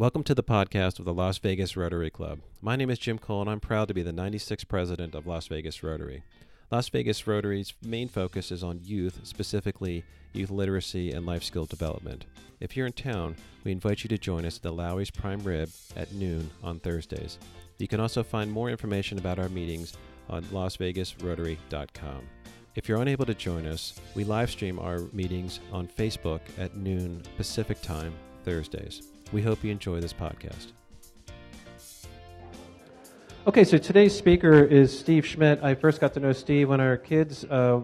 Welcome to the podcast of the Las Vegas Rotary Club. My name is Jim Cole, and I'm proud to be the 96th president of Las Vegas Rotary. Las Vegas Rotary's main focus is on youth, specifically youth literacy and life skill development. If you're in town, we invite you to join us at the Lawry's Prime Rib at noon on Thursdays. You can also find more information about our meetings on lasvegasrotary.com. If you're unable to join us, we live stream our meetings on Facebook at noon Pacific Time Thursdays. We hope you enjoy this podcast. Okay, so today's speaker is Steve Schmidt. I first got to know Steve when our kids uh,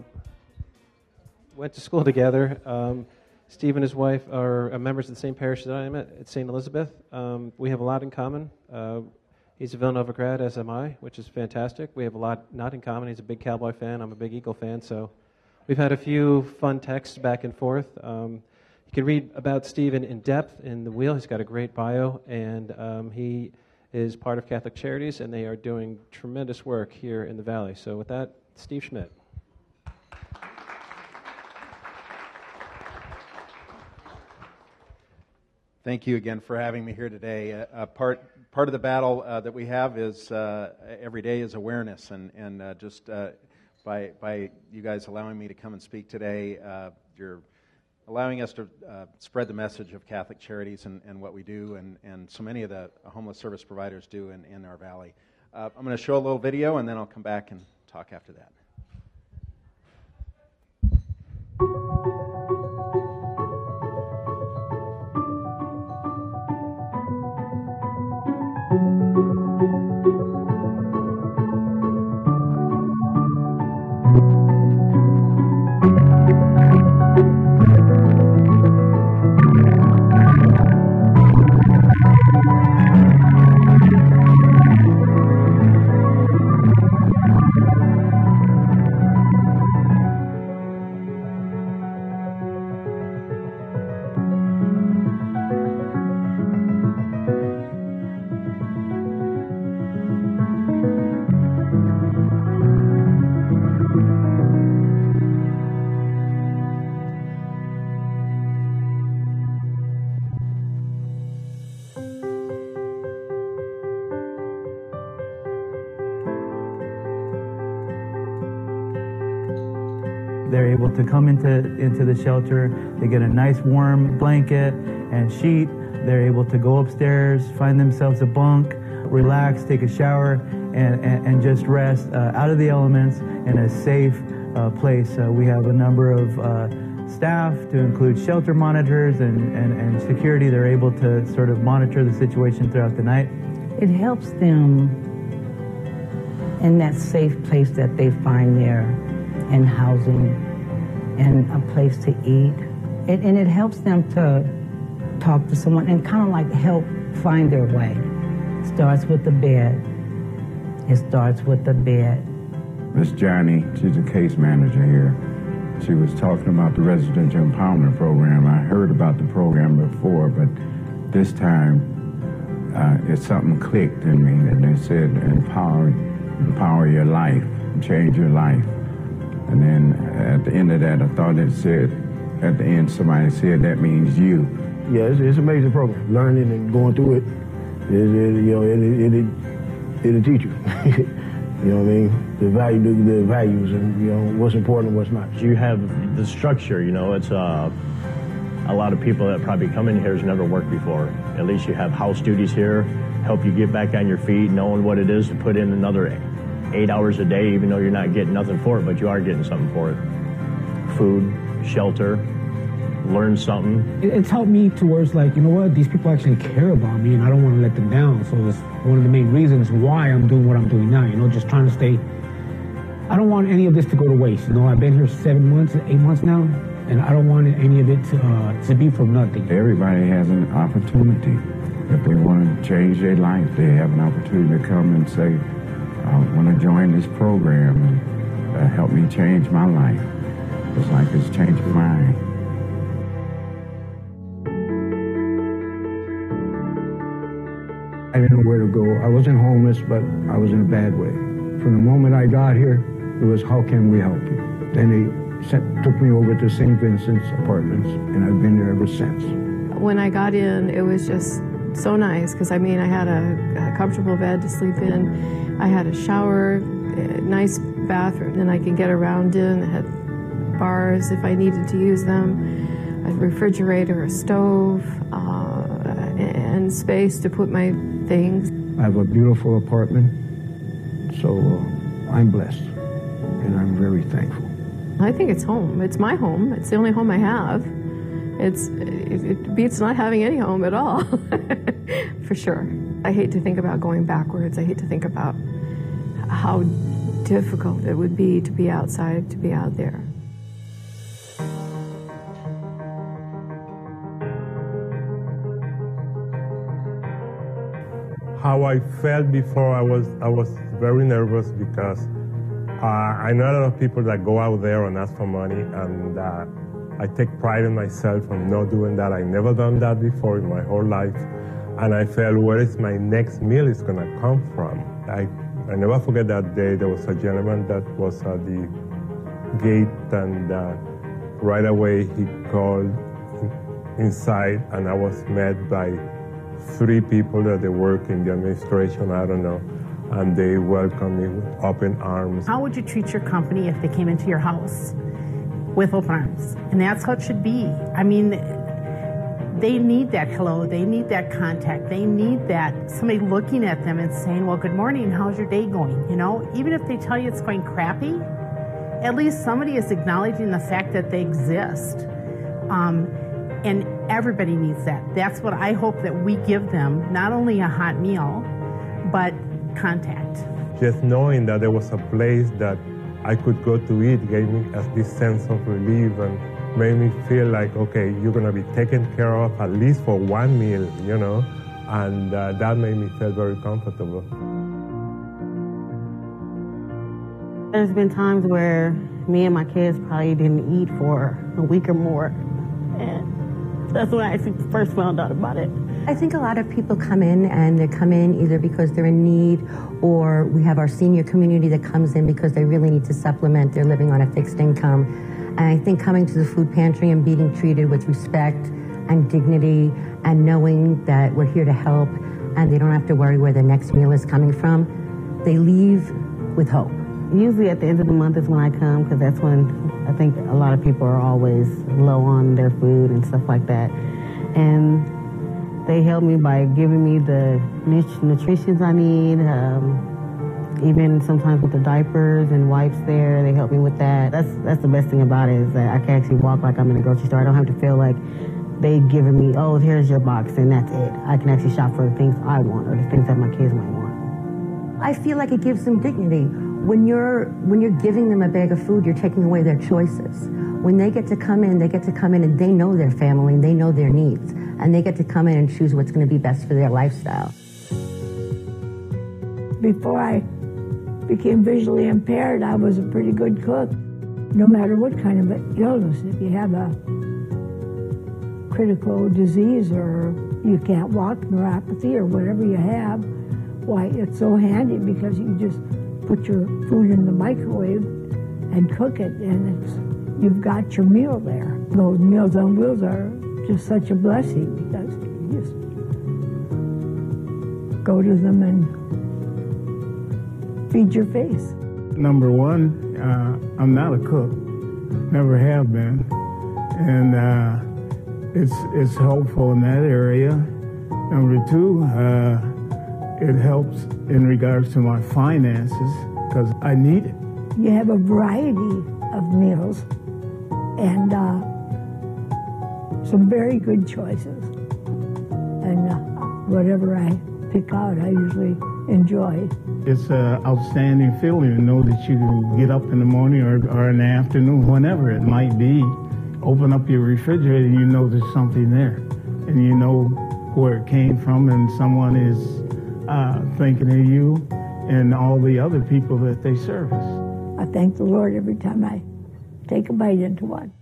went to school together. Um, Steve and his wife are members of the same parish that I am at, at St. Elizabeth. Um, we have a lot in common. Uh, he's a Villanova grad, as am I, which is fantastic. We have a lot not in common. He's a big Cowboy fan. I'm a big Eagle fan. So we've had a few fun texts back and forth. Um, can read about Stephen in depth in the Wheel. He's got a great bio, and um, he is part of Catholic Charities, and they are doing tremendous work here in the Valley. So, with that, Steve Schmidt. Thank you again for having me here today. Uh, uh, part part of the battle uh, that we have is uh, every day is awareness, and and uh, just uh, by by you guys allowing me to come and speak today, you're allowing us to uh, spread the message of Catholic Charities and, and what we do, and, and so many of the homeless service providers do in, in our valley. Uh, I'm going to show a little video, and then I'll come back and talk after that. Come into, into the shelter. They get a nice warm blanket and sheet. They're able to go upstairs, find themselves a bunk, relax, take a shower, and, and, and just rest uh, out of the elements in a safe uh, place. Uh, we have a number of uh, staff to include shelter monitors and, and, and security. They're able to sort of monitor the situation throughout the night. It helps them in that safe place that they find there and housing and a place to eat. It, and it helps them to talk to someone and kind of like help find their way. Starts with the bed. It starts with the bed. Miss Johnny, she's a case manager here. She was talking about the residential empowerment program. I heard about the program before, but this time uh, it's something clicked in me that they said empower, empower your life, change your life. And then at the end of that, I thought it said, at the end, somebody said that means you. Yeah, it's, it's an amazing program. Learning and going through it, it, it you know, it, it, it, it'll teach you. you know what I mean? The value, the, the values, and you know what's important and what's not. You have the structure. You know, it's uh, a lot of people that probably come in here has never worked before. At least you have house duties here, help you get back on your feet, knowing what it is to put in another eight hours a day, even though you're not getting nothing for it, but you are getting something for it. Food, shelter, learn something. It's helped me towards like, you know what, these people actually care about me and I don't want to let them down. So it's one of the main reasons why I'm doing what I'm doing now, you know, just trying to stay. I don't want any of this to go to waste. You know, I've been here seven months, eight months now, and I don't want any of it to, uh, to be for nothing. Everybody has an opportunity. If they want to change their life, they have an opportunity to come and say, I want to join this program and uh, help me change my life, just like it's changed mine. I didn't know where to go. I wasn't homeless, but I was in a bad way. From the moment I got here, it was, how can we help you? Then they sent, took me over to St. Vincent's Apartments, and I've been there ever since. When I got in, it was just so nice because I mean, I had a, a, comfortable bed to sleep in, I had a shower, a nice bathroom, and I could get around in. I had bars if I needed to use them, a refrigerator, a stove, uh, and space to put my things. I have a beautiful apartment, so uh, I'm blessed, and I'm very thankful. I think it's home. It's my home. It's the only home I have. It's it, beats not having any home at all, for sure. I hate to think about going backwards. I hate to think about how difficult it would be to be outside, to be out there. How I felt before, I was I was very nervous because uh, I know a lot of people that go out there and ask for money, and uh, I take pride in myself on not doing that. I never done that before in my whole life, and I felt where is my next meal is gonna come from. I I never forget that day. There was a gentleman that was at the gate, and uh, right away he called inside, and I was met by three people that they work in the administration. I don't know and they welcomed me with open arms. How would you treat your company if they came into your house with open arms? And that's how it should be. I mean, they need that hello, they need that contact, they need that somebody looking at them and saying, Well, good morning, how's your day going? You know, even if they tell you it's going crappy, at least somebody is acknowledging the fact that they exist. Um, and everybody needs that. That's what I hope that we give them not only a hot meal, but contact. Just knowing that there was a place that I could go to eat gave me this sense of relief and made me feel like, okay, you're going to be taken care of at least for one meal, you know, and uh, that made me feel very comfortable. There's been times where me and my kids probably didn't eat for a week or more. And that's when I actually first found out about it. I think a lot of people come in and they come in either because they're in need or we have our senior community that comes in because they really need to supplement. They're living on a fixed income. And I think coming to the food pantry and being treated with respect and dignity and knowing that we're here to help and they don't have to worry where their next meal is coming from, they leave with hope. Usually at the end of the month is when I come because that's when I think a lot of people are always low on their food and stuff like that. And they help me by giving me the nutrition I need. Um, even sometimes with the diapers and wipes there, they help me with that. That's that's the best thing about it is that I can actually walk like I'm in a grocery store. I don't have to feel like they giving me, oh, here's your box and that's it. I can actually shop for the things I want or the things that my kids might want. I feel like it gives them dignity. When you're when you're giving them a bag of food, you're taking away their choices. When they get to come in, they get to come in and they know their family and they know their needs and they get to come in and choose what's going to be best for their lifestyle. Before I became visually impaired, I was a pretty good cook. No matter what kind of illness, if you have a critical disease or you can't walk, neuropathy, or whatever you have, why, it's so handy because you just put your food in the microwave and cook it, and it's you've got your meal there. Those Meals on Wheels are just such a blessing because you just go to them and feed your face. Number one, uh, I'm not a cook, never have been, and uh, it's it's helpful in that area. Number two, uh, it helps in regards to my finances because I need it. You have a variety of meals, and uh, some very good choices. And uh, whatever I pick out, I usually enjoy. It's an outstanding feeling to know that you can get up in the morning or, or in the afternoon, whenever it might be, open up your refrigerator and you know there's something there. And you know where it came from and someone is uh, thinking of you and all the other people that they service. I thank the Lord every time I take a bite into one.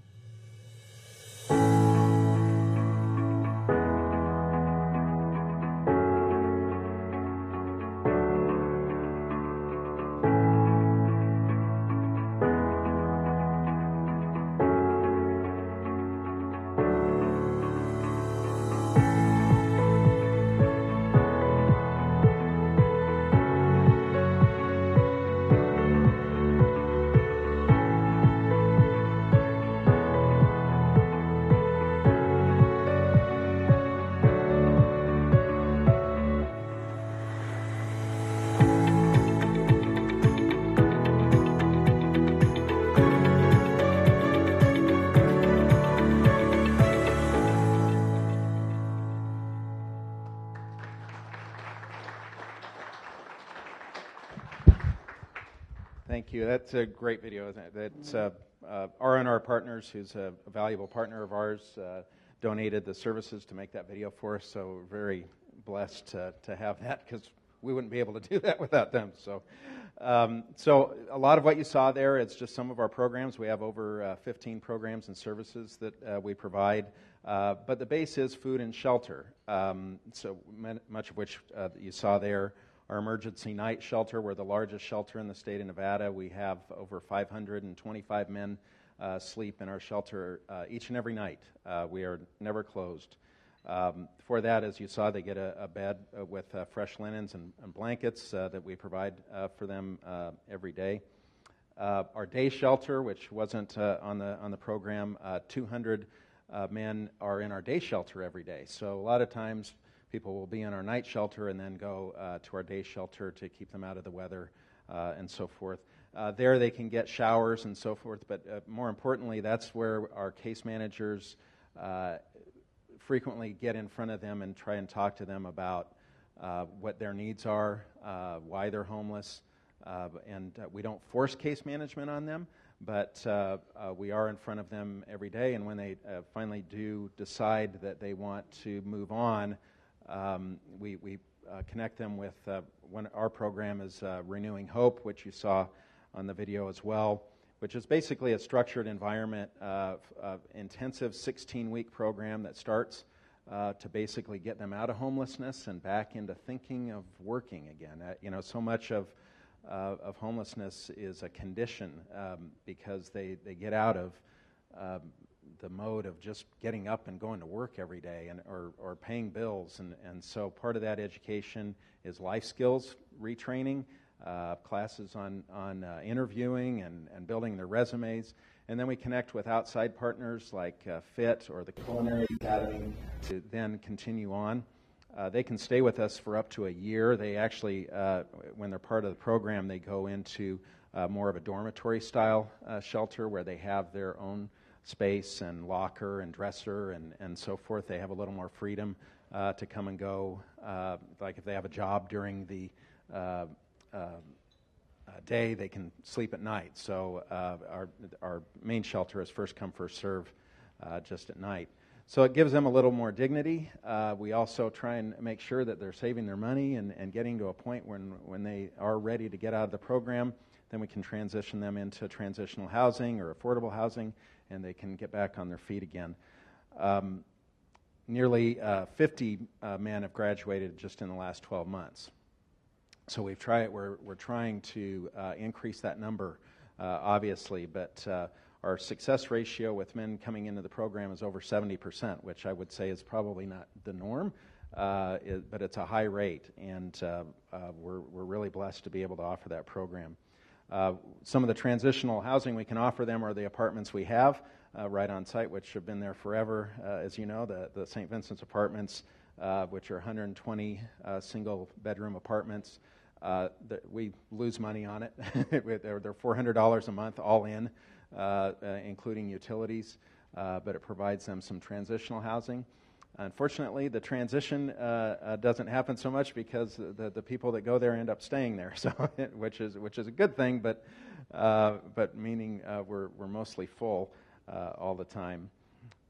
You. That's a great video. That's uh, uh, R&R Partners, who's a, a, valuable partner of ours, uh, donated the services to make that video for us. So we're very blessed to, to have that because we wouldn't be able to do that without them. So, um, so a lot of what you saw there is just some of our programs. We have over uh, 15 programs and services that uh, we provide. Uh, but the base is food and shelter. Um, so much of which uh, you saw there. Our emergency night shelter, we're the largest shelter in the state of Nevada. We have over 525 men uh, sleep in our shelter uh, each and every night. Uh, we are never closed. Um, for that, as you saw, they get a, a bed uh, with uh, fresh linens and, and blankets that we provide for them every day. our day shelter, which wasn't on the on the program, 200 men are in our day shelter every day. So a lot of times people will be in our night shelter and then go uh, to our day shelter to keep them out of the weather uh, and so forth. Uh, there they can get showers and so forth, but uh, more importantly, that's where our case managers uh, frequently get in front of them and try and talk to them about uh, what their needs are, why they're homeless. and we don't force case management on them, but we are in front of them every day. And when they finally do decide that they want to move on, um, we, we uh, connect them with uh, one, our program is uh, Renewing Hope, which you saw on the video as well, which is basically a structured environment, uh, intensive 16 week program that starts uh, to basically get them out of homelessness and back into thinking of working again. Uh, you know, so much of of homelessness is a condition um, because they, they get out of um, the mode of just getting up and going to work every day and, or, or paying bills. And, and so part of that education is life skills retraining, uh, classes on, on uh, interviewing and, and building their resumes. And then we connect with outside partners like uh, FIT or the Culinary Academy to then continue on. Uh, they can stay with us for up to a year. They actually, uh, when they're part of the program, they go into uh, more of a dormitory style shelter where they have their own space and locker and dresser and, and so forth. They have a little more freedom uh, to come and go. Uh, like if they have a job during the uh, uh, uh day, they can sleep at night. So uh, our, our main shelter is first come, first serve just at night. So it gives them a little more dignity. we also try and make sure that they're saving their money and, and getting to a point when, when they are ready to get out of the program. Then we can transition them into transitional housing or affordable housing and they can get back on their feet again. Um, nearly uh, 50 uh, men have graduated just in the last 12 months. So we've tried, we're, we're trying to uh, increase that number, uh, obviously, but uh, our success ratio with men coming into the program is over 70%, which I would say is probably not the norm. Uh, it, but it's a high rate, and we're, we're really blessed to be able to offer that program. Uh, some of the transitional housing we can offer them are the apartments we have uh, right on site, which have been there forever. Uh, as you know, the, the St. Vincent's apartments, uh, which are 120 uh, single bedroom apartments, uh, the, we lose money on it. they're, they're, $400 a month all in, including utilities, but it provides them some transitional housing. Unfortunately, the transition uh, uh, doesn't happen so much because the, the people that go there end up staying there, so which is which is a good thing, but uh, but meaning uh, we're we're mostly full uh, all the time.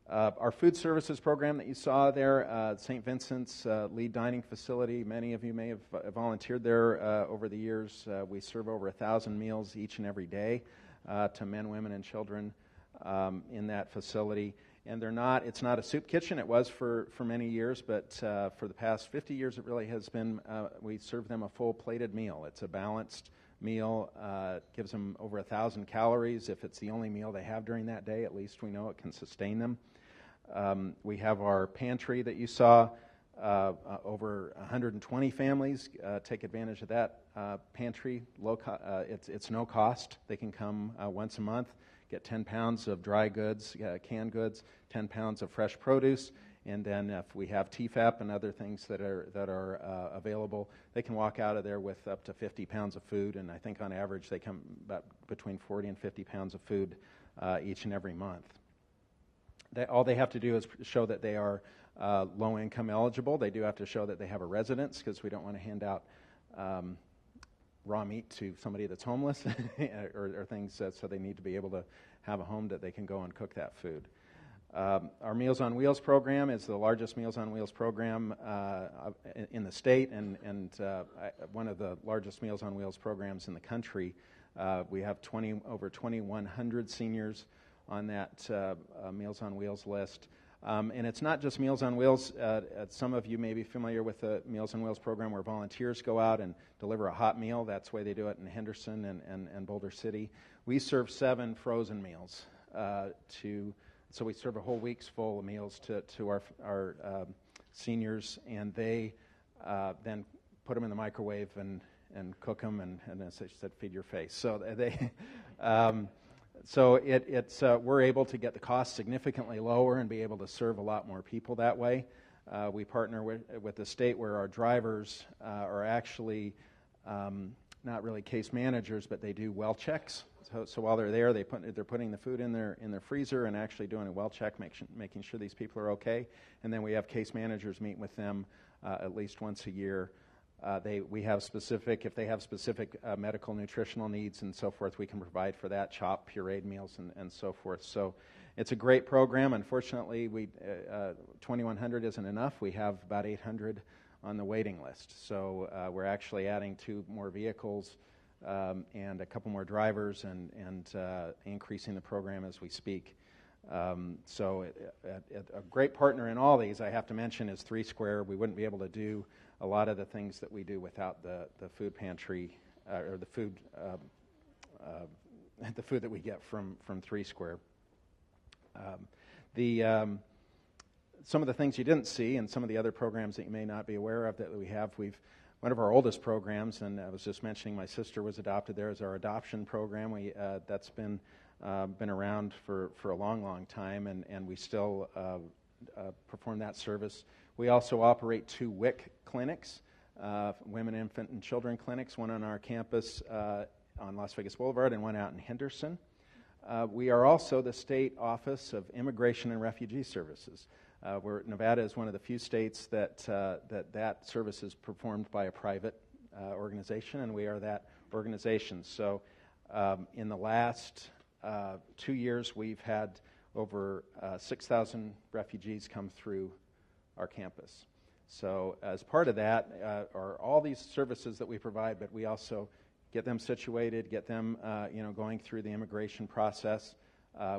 Uh, our food services program that you saw there, St. Vincent's Lied dining facility. Many of you may have volunteered there over the years. we serve over a thousand meals each and every day to men, women, and children um, in that facility and they're not it's not a soup kitchen. It was for, for many years but uh, for the past 50 years it really has been uh, we serve them a full plated meal. It's a balanced meal uh, gives them over a thousand calories. If it's the only meal they have during that day at least we know it can sustain them. Um, we have our pantry that you saw uh, uh, over 120 families uh, take advantage of that pantry. Low co- it's, it's no cost. They can come once a month get 10 pounds of dry goods, uh, canned goods, 10 pounds of fresh produce, and then if we have TFAP and other things that are that are uh, available, they can walk out of there with up to 50 pounds of food. And I think on average they come about between 40 and 50 pounds of food uh, each and every month. They, all they have to do is show that they are uh, low income eligible. They do have to show that they have a residence because we don't want to hand out um, raw meat to somebody that's homeless or, or, things uh, so they need to be able to have a home that they can go and cook that food. Um, our Meals on Wheels program is the largest Meals on Wheels program uh, in the state and, and uh, one of the largest Meals on Wheels programs in the country. Uh, we have 20, over 2,100 seniors on that uh, uh, Meals on Wheels list. Um, and it's not just Meals on Wheels. Uh, some of you may be familiar with the Meals on Wheels program where volunteers go out and deliver a hot meal. That's the way they do it in Henderson and, and, and Boulder City. We serve seven frozen meals to so we serve a whole week's full of meals to, to our, our um, seniors, and they uh, then put them in the microwave and, and cook them, and, and as I said, feed your face. So they, um, so it, it's, uh, we're able to get the cost significantly lower and be able to serve a lot more people that way. Uh, we partner with, with the state where our drivers uh, are actually um, not really case managers, but they do well checks. So, so while they're there, they put, they're putting the food in their, in their freezer and actually doing a well check, make, making sure these people are okay. And then we have case managers meet with them uh, at least once a year. Uh, they, we have specific, if they have specific uh, medical nutritional needs and so forth, we can provide for that, chop, pureed meals, and, and so forth. So it's a great program. Unfortunately, we, uh, 2,100 isn't enough. We have about 800 on the waiting list. So uh, we're actually adding two more vehicles um, and a couple more drivers and, and uh, increasing the program as we speak. Um, so, it, it, it, a great partner in all these, I have to mention, is Three Square. We wouldn't be able to do a lot of the things that we do without the, the food pantry uh, or the food uh, uh, the food that we get from from Three Square. Um, the um, some of the things you didn't see, and some of the other programs that you may not be aware of that we have, we've one of our oldest programs, and I was just mentioning my sister was adopted there as our adoption program. We, uh, that's been, uh, been around for, for a long, long time, and, and we still uh, uh perform that service. We also operate two WIC clinics, uh, women, infant, and children clinics, one on our campus uh, on Las Vegas Boulevard and one out in Henderson. we are also the state office of immigration and refugee services. Uh, where Nevada is one of the few states that uh, that, that service is performed by a private uh, organization, and we are that organization. So, um, in the last uh, two years, we've had over uh, 6,000 refugees come through our campus. So, as part of that uh, are all these services that we provide, but we also get them situated, get them, you know, going through the immigration process.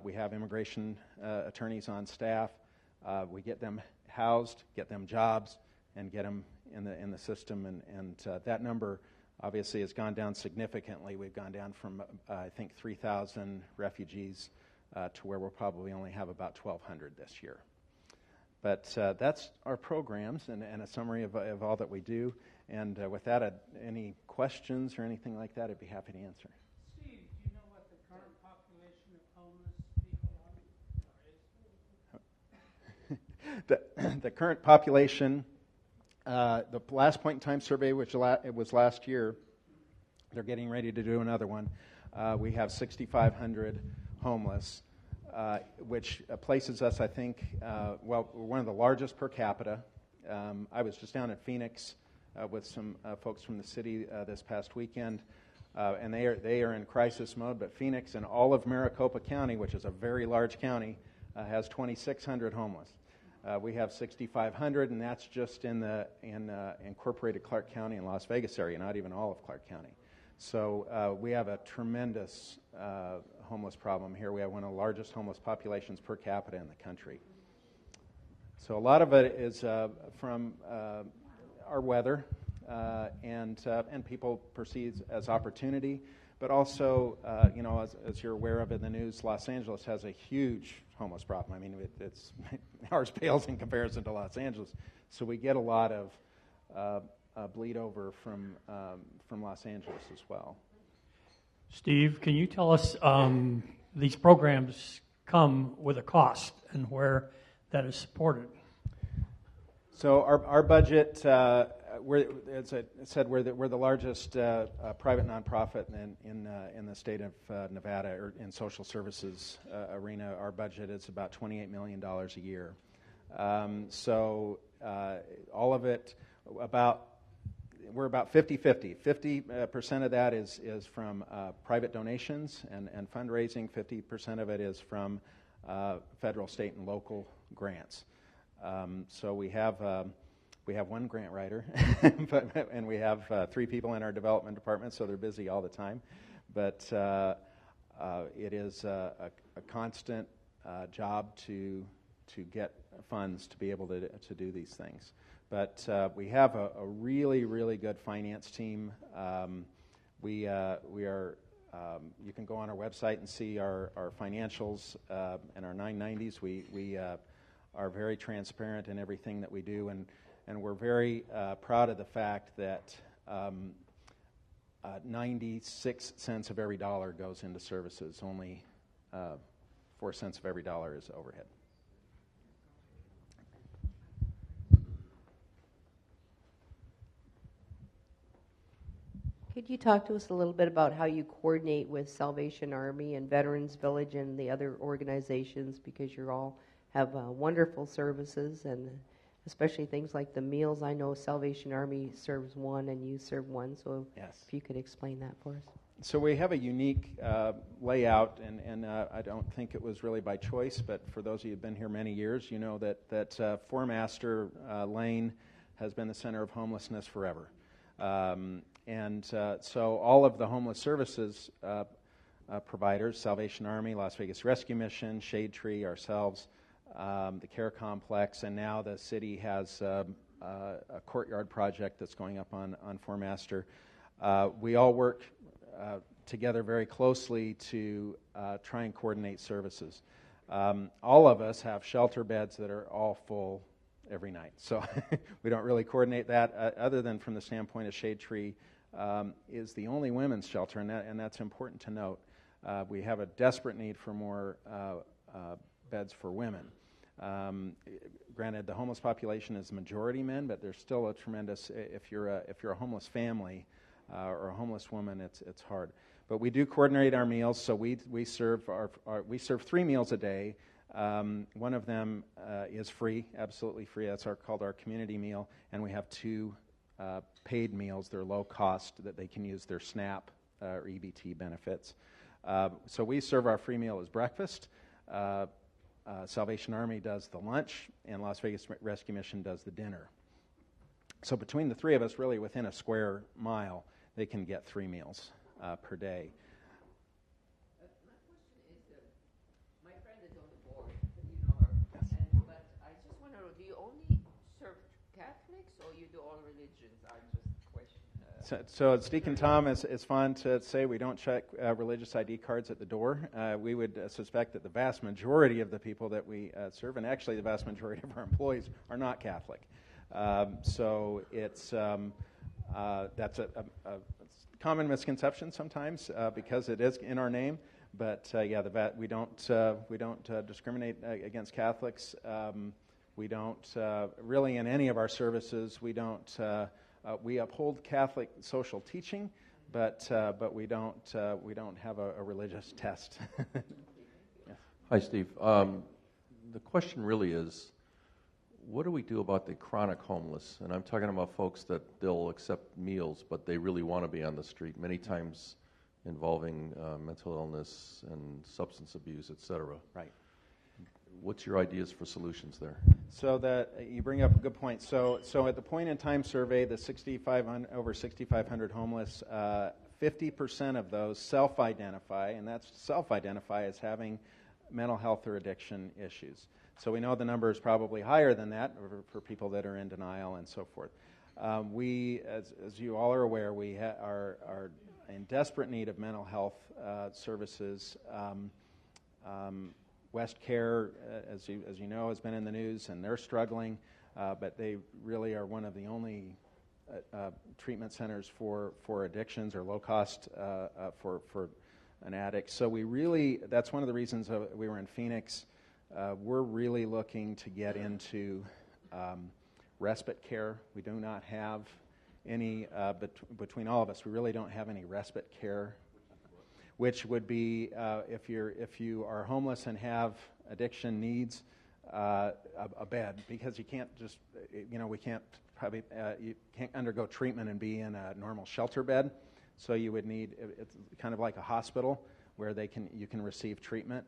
we have immigration attorneys on staff. Uh, we get them housed, get them jobs, and get them in the in the system. And and uh, that number obviously has gone down significantly. We've gone down from uh, I think 3,000 refugees uh, to where we'll probably only have about 1,200 this year. But uh, that's our programs and, and a summary of, of all that we do. And uh, with that, I'd, any questions or anything like that, I'd be happy to answer. Steve, do you know what the, current population of homeless people are? the the current population, uh, the last point in time survey, which la- it was last year, they're getting ready to do another one. Uh, we have 6,500 homeless, uh, which uh, places us, I think, uh, well, we're one of the largest per capita. Um, I was just down at Phoenix uh, with some folks from the city this past weekend. Uh, and they are, they are in crisis mode. But Phoenix and all of Maricopa County, which is a very large county, uh, has 2,600 homeless. Uh, we have 6,500, and that's just in the in uh, incorporated Clark County and Las Vegas area, not even all of Clark County. So uh, we have a tremendous uh, homeless problem here. We have one of the largest homeless populations per capita in the country. So a lot of it is uh, from uh, our weather, and and people perceive as opportunity, but also, you know, as, as you're aware of in the news, Los Angeles has a huge homeless problem. I mean, it, it's ours pales in comparison to Los Angeles. So we get a lot of uh, uh, bleed over from um, from Los Angeles as well. Steve, can you tell us um, these programs come with a cost and where that is supported? So our our budget. Uh, we're, as I said, we're the, we're the largest uh, uh, private nonprofit in in, uh, in the state of uh, Nevada or in social services uh, arena. Our budget is about 28 million dollars a year. Um, so all of it, about we're about 50 50. 50% of that is, is from uh, private donations and, and fundraising, 50% of it is from uh, federal, state, and local grants. Um, so we have, um, we have one grant writer, but, and we have uh, three people in our development department, so they're busy all the time. But uh, uh, it is a, a, a constant uh, job to, to get funds to be able to, to do these things. But uh, we have a, a, really, really good finance team. Um, we, uh, we are, um, you can go on our website and see our, our financials uh, and our 990s. We, we uh, are very transparent in everything that we do, and, and we're very uh, proud of the fact that um, uh, 96 cents of every dollar goes into services, only 4 cents of every dollar is overhead. Could you talk to us a little bit about how you coordinate with Salvation Army and Veterans Village and the other organizations because you all have uh, wonderful services and especially things like the meals. I know Salvation Army serves one and you serve one, so yes. if you could explain that for us. So we have a unique uh, layout, and, and uh, I don't think it was really by choice, but for those of you who've been here many years, you know that, that uh, Foremaster uh, Lane has been the center of homelessness forever. Um, and uh, so all of the homeless services uh, uh, providers, Salvation Army, Las Vegas Rescue Mission, Shade Tree, ourselves, um, the Care Complex, and now the city has um, uh, a courtyard project that's going up on, on Foremaster. Uh, we all work uh, together very closely to try and coordinate services. Um, all of us have shelter beds that are all full every night. So we don't really coordinate that, uh, other than from the standpoint of Shade Tree um, is the only women's shelter, and, that, and that's important to note. Uh, we have a desperate need for more uh, uh beds for women. Um, granted, the homeless population is majority men, but there's still a tremendous. If you're a, if you're a homeless family uh, or a homeless woman, it's it's hard. But we do coordinate our meals, so we we serve our, our we serve three meals a day. Um, one of them uh, is free, absolutely free. That's our, called our community meal, and we have two uh, paid meals. They're low cost that they can use their SNAP uh, or EBT benefits. Uh, so we serve our free meal as breakfast. Uh, uh, Salvation Army does the lunch, and Las Vegas Rescue Mission does the dinner. So between the three of us, really within a square mile, they can get three meals per day. So, so it's Deacon Tom. It's, it's fun to say we don't check uh, religious ID cards at the door. Uh, we would uh, suspect that the vast majority of the people that we uh, serve, and actually the vast majority of our employees, are not Catholic. Um, so it's um, uh, that's a, a, a, common misconception sometimes uh, because it is in our name. But yeah, the we don't we don't discriminate against Catholics. Um, we don't really in any of our services. We don't. Uh, we uphold Catholic social teaching, but, uh, but we, don't, uh, we don't have a, a religious test. yes. Hi, Steve. Um, the question really is what do we do about the chronic homeless? And I'm talking about folks that they'll accept meals, but they really want to be on the street, many times involving uh, mental illness and substance abuse, et cetera. Right what's your ideas for solutions there? So that uh, you bring up a good point. So, so at the point in time survey, the 6,500 over 6,500 homeless, uh, 50% of those self-identify, and that's self-identify as having mental health or addiction issues. So we know the number is probably higher than that for, for people that are in denial and so forth. Um, we, as, as, you all are aware, we ha- are, are, in desperate need of mental health uh, services. Um, um, WestCare, uh, as, you, as you know, has been in the news, and they're struggling, uh, but they really are one of the only uh, uh treatment centers for, for addictions or low cost for, for an addict. So we really, that's one of the reasons we were in Phoenix. we're really looking to get into um, respite care. We do not have any, bet- between all of us, we really don't have any respite care which would be uh, if, you're, if you are homeless and have addiction needs, uh, a, a bed because you can't just, you know, we can't probably, uh, you can't undergo treatment and be in a normal shelter bed. So you would need, it's kind of like a hospital where they can, you can receive treatment.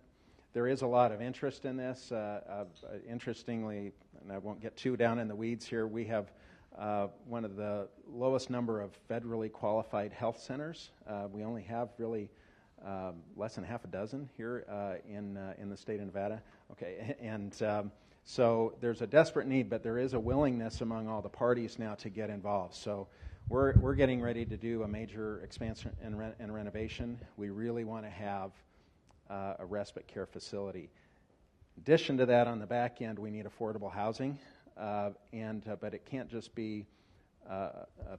There is a lot of interest in this. Uh, uh, interestingly, and I won't get too down in the weeds here, we have uh, one of the lowest number of federally qualified health centers. Uh, we only have really um, less than half a dozen here uh, in, uh, in the state of Nevada. Okay, and um, so there's a desperate need, but there is a willingness among all the parties now to get involved. So we're, we're getting ready to do a major expansion and, re- and renovation. We really want to have uh, a respite care facility. In addition to that, on the back end, we need affordable housing, uh, and uh, but it can't just be uh,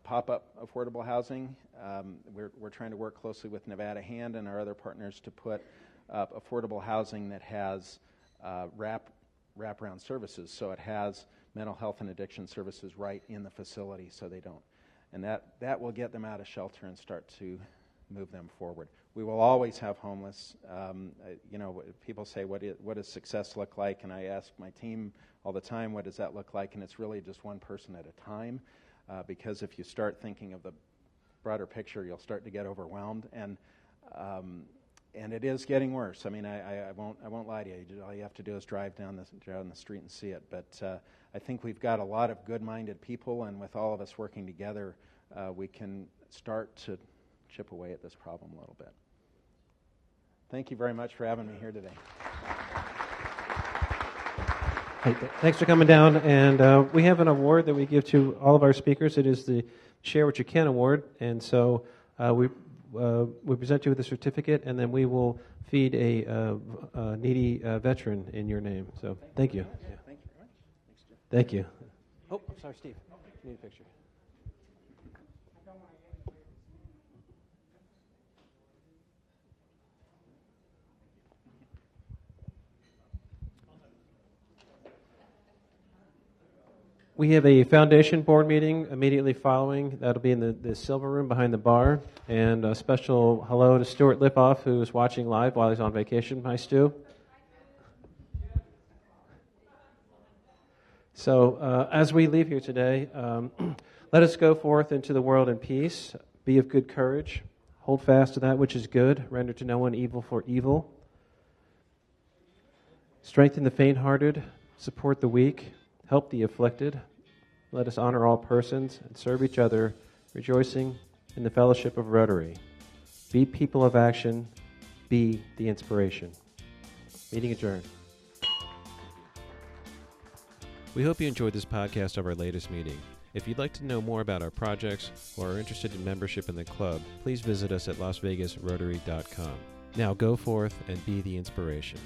pop-up affordable housing. Um, we're, we're trying to work closely with Nevada HAND and our other partners to put up affordable housing that has uh, wrap wraparound services. So it has mental health and addiction services right in the facility, so they don't and that, that will get them out of shelter and start to move them forward. We will always have homeless. Um, you know, people say, what, is, what does success look like? And I ask my team all the time, what does that look like? And it's really just one person at a time, uh, because if you start thinking of the broader picture, you'll start to get overwhelmed. And um, and it is getting worse. I mean, I, I, won't I won't lie to you. All you have to do is drive down the down the street and see it. But uh, I think we've got a lot of good-minded people, and with all of us working together, uh, we can start to chip away at this problem a little bit. Thank you very much for having me here today. Hey, thanks for coming down. And uh, we have an award that we give to all of our speakers. It is the Share What You Can Award. And so uh, we uh, we present you with a certificate, and then we will feed a, uh, a needy uh, veteran in your name. So thank you. Yeah. Thank you very much. Thank you. Oh, I'm sorry, Steve. Need a picture. We have a foundation board meeting immediately following. That'll be in the, the silver room behind the bar. And a special hello to Stuart Lipoff, who is watching live while he's on vacation. Hi, Stu. So, uh, as we leave here today, um, let us go forth into the world in peace. Be of good courage. Hold fast to that which is good. Render to no one evil for evil. Strengthen the faint hearted. Support the weak help the afflicted. Let us honor all persons and serve each other, rejoicing in the fellowship of Rotary. Be people of action. Be the inspiration. Meeting adjourned. We hope you enjoyed this podcast of our latest meeting. If you'd like to know more about our projects or are interested in membership in the club, please visit us at lasvegasrotary.com. Now go forth and be the inspiration.